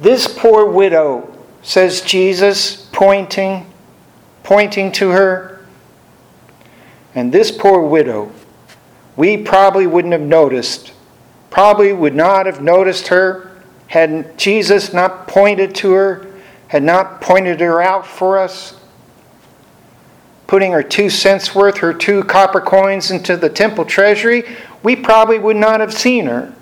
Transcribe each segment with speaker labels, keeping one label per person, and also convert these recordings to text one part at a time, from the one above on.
Speaker 1: This poor widow, says Jesus, pointing, pointing to her. And this poor widow, we probably wouldn't have noticed, probably would not have noticed her had Jesus not pointed to her, had not pointed her out for us putting her two cents worth, her two copper coins into the temple treasury, we probably would not have seen her.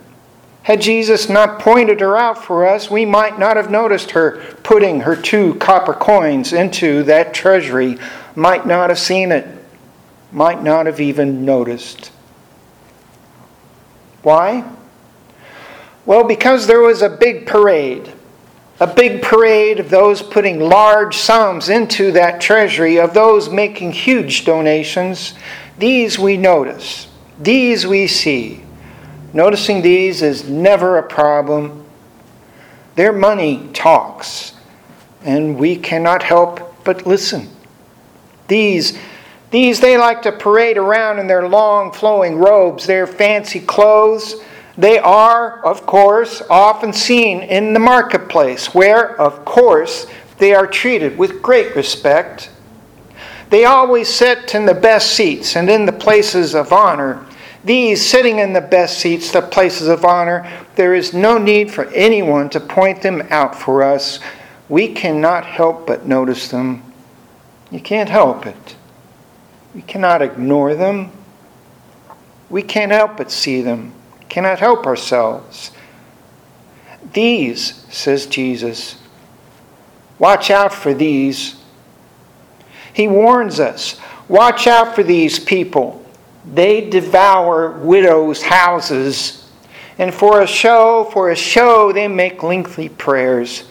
Speaker 1: Had Jesus not pointed her out for us, we might not have noticed her putting her two copper coins into that treasury, might not have seen it, might not have even noticed. Why? Well, because there was a big parade a big parade of those putting large sums into that treasury, of those making huge donations. These we notice. These we see. Noticing these is never a problem. Their money talks, and we cannot help but listen. These, these they like to parade around in their long flowing robes, their fancy clothes they are, of course, often seen in the marketplace, where, of course, they are treated with great respect. They always sit in the best seats and in the places of honor. These sitting in the best seats, the places of honor, there is no need for anyone to point them out for us. We cannot help but notice them. You can't help it. We cannot ignore them. We can't help but see them cannot help ourselves. These, says Jesus, watch out for these. He warns us watch out for these people. They devour widows' houses. And for a show, for a show, they make lengthy prayers.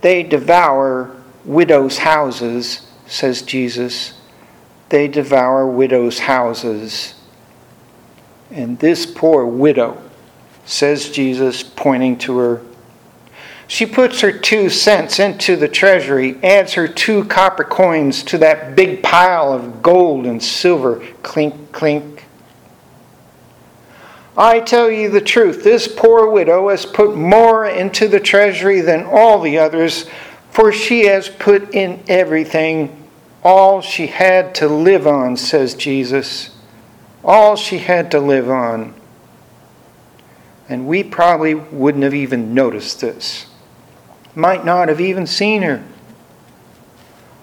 Speaker 1: They devour widows' houses, says Jesus. They devour widows' houses. And this poor widow, says Jesus, pointing to her, she puts her two cents into the treasury, adds her two copper coins to that big pile of gold and silver. Clink, clink. I tell you the truth, this poor widow has put more into the treasury than all the others, for she has put in everything, all she had to live on, says Jesus all she had to live on. And we probably wouldn't have even noticed this, might not have even seen her.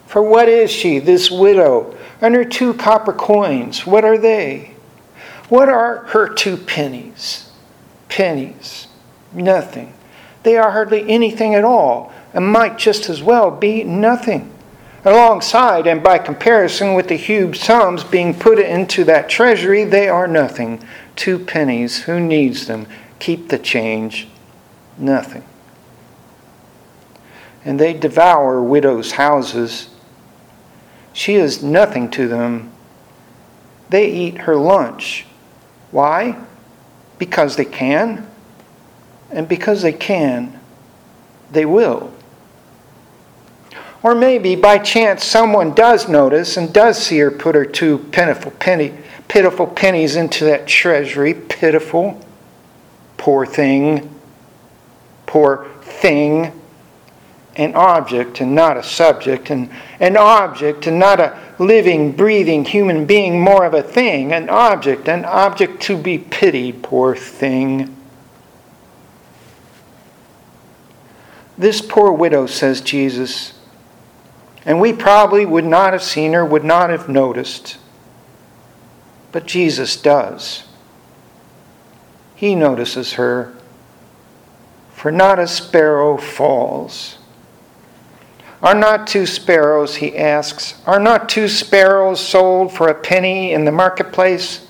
Speaker 1: For what is she, this widow, and her two copper coins? What are they? What are her two pennies? Pennies. Nothing. They are hardly anything at all, and might just as well be nothing alongside and by comparison with the huge sums being put into that treasury, they are nothing. Two pennies, who needs them? Keep the change. Nothing. And they devour widows' houses. She is nothing to them. They eat her lunch. Why? Because they can. And because they can, they will. Or maybe by chance someone does notice and does see her put her two pitiful, penny, pitiful pennies into that treasury. Pitiful. Poor thing. Poor thing. An object and not a subject, and an object and not a living, breathing human being, more of a thing, an object, an object to be pitied, poor thing. This poor widow, says Jesus, and we probably would not have seen her, would not have noticed. But Jesus does. He notices her. For not a sparrow falls. Are not two sparrows, he asks, are not two sparrows sold for a penny in the marketplace?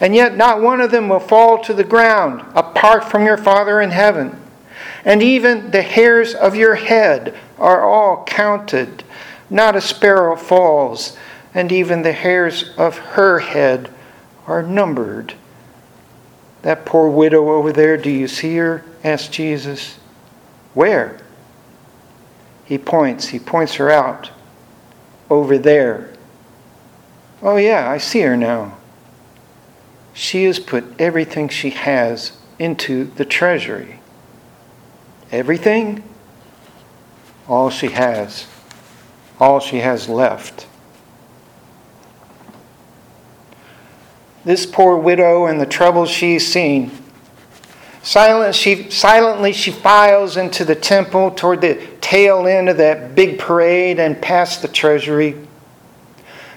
Speaker 1: And yet not one of them will fall to the ground apart from your Father in heaven. And even the hairs of your head are all counted. Not a sparrow falls, and even the hairs of her head are numbered. That poor widow over there, do you see her? asked Jesus. Where? He points, he points her out. Over there. Oh, yeah, I see her now. She has put everything she has into the treasury. Everything? All she has. All she has left. This poor widow and the troubles she's seen. Silent, she, silently she files into the temple toward the tail end of that big parade and past the treasury.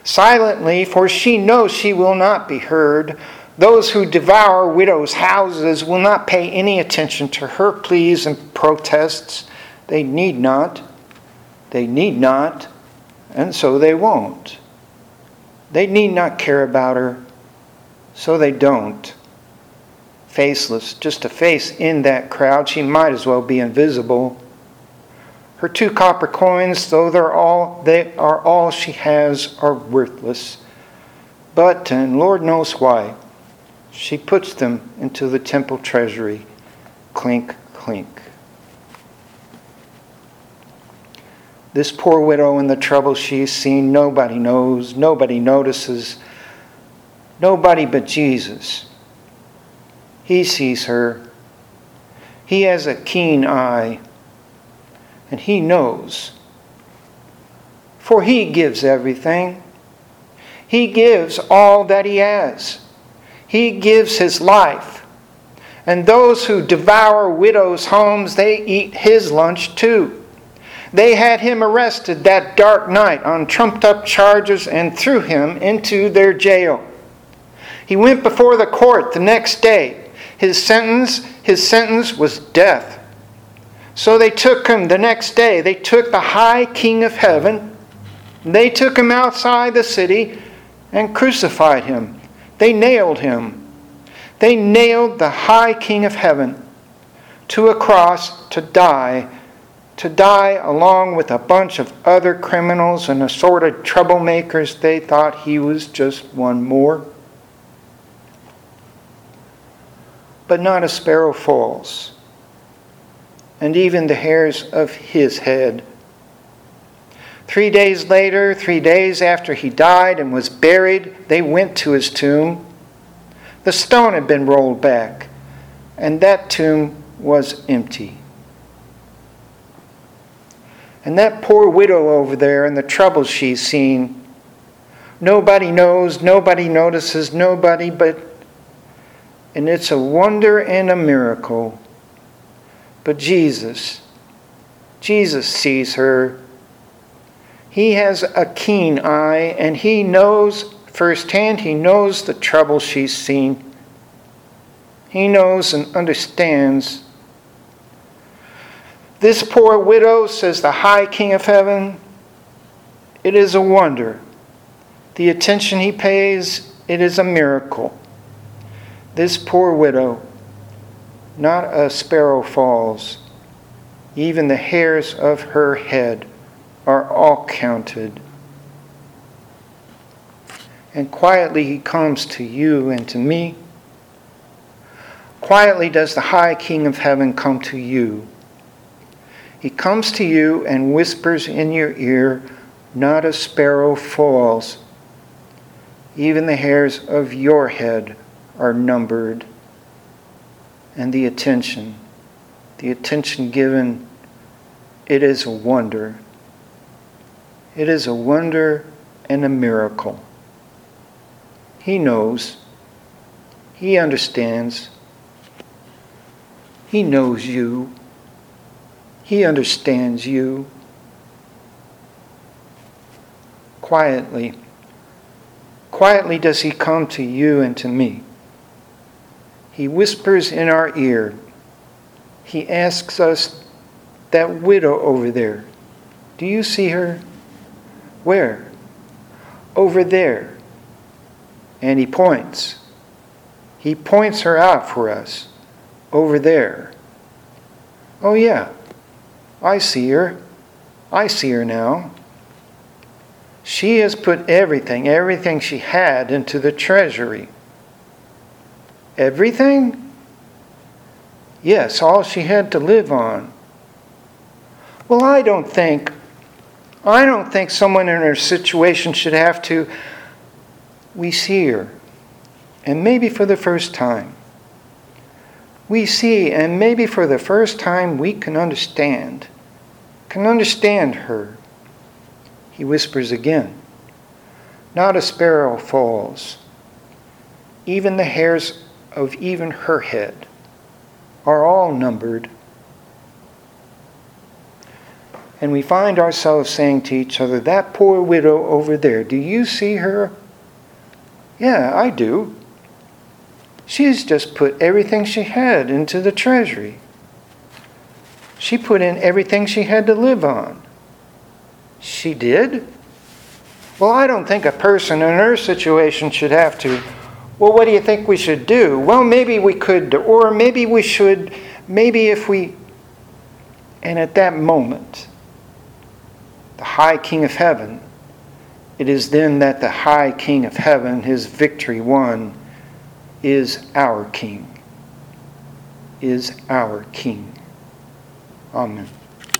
Speaker 1: Silently, for she knows she will not be heard. Those who devour widows' houses will not pay any attention to her pleas and protests. They need not. They need not, and so they won't. They need not care about her, so they don't. Faceless, just a face in that crowd, she might as well be invisible. Her two copper coins, though they're all, they are all she has, are worthless. But, and Lord knows why, she puts them into the temple treasury. Clink, clink. This poor widow and the trouble she's seen, nobody knows, nobody notices, nobody but Jesus. He sees her. He has a keen eye, and he knows. For he gives everything. He gives all that he has. He gives his life. And those who devour widows' homes, they eat his lunch too. They had him arrested that dark night on trumped up charges and threw him into their jail. He went before the court the next day. His sentence, his sentence was death. So they took him the next day. They took the high king of heaven. They took him outside the city and crucified him. They nailed him. They nailed the high king of heaven to a cross to die to die along with a bunch of other criminals and assorted troublemakers, they thought he was just one more. But not a sparrow falls, and even the hairs of his head. Three days later, three days after he died and was buried, they went to his tomb. The stone had been rolled back, and that tomb was empty. And that poor widow over there and the troubles she's seen, nobody knows, nobody notices, nobody but. And it's a wonder and a miracle. But Jesus, Jesus sees her. He has a keen eye and he knows firsthand, he knows the trouble she's seen. He knows and understands this poor widow, says the high King of heaven, it is a wonder. The attention he pays, it is a miracle. This poor widow, not a sparrow falls. Even the hairs of her head are all counted. And quietly he comes to you and to me. Quietly does the high King of heaven come to you he comes to you and whispers in your ear, Not a sparrow falls. Even the hairs of your head are numbered. And the attention, the attention given, it is a wonder. It is a wonder and a miracle. He knows. He understands. He knows you. He understands you. Quietly, quietly does He come to you and to me. He whispers in our ear. He asks us, that widow over there, do you see her? Where? Over there. And he points. He points her out for us. Over there. Oh, yeah. I see her. I see her now. She has put everything, everything she had into the treasury. Everything? Yes, all she had to live on. Well, I don't think I don't think someone in her situation should have to we see her and maybe for the first time we see, and maybe for the first time we can understand, can understand her. He whispers again, Not a sparrow falls, even the hairs of even her head are all numbered. And we find ourselves saying to each other, That poor widow over there, do you see her? Yeah, I do. She's just put everything she had into the treasury. She put in everything she had to live on. She did? Well, I don't think a person in her situation should have to. Well, what do you think we should do? Well, maybe we could, or maybe we should, maybe if we. And at that moment, the high King of heaven, it is then that the high King of heaven, his victory won, is our King, is our King. Amen.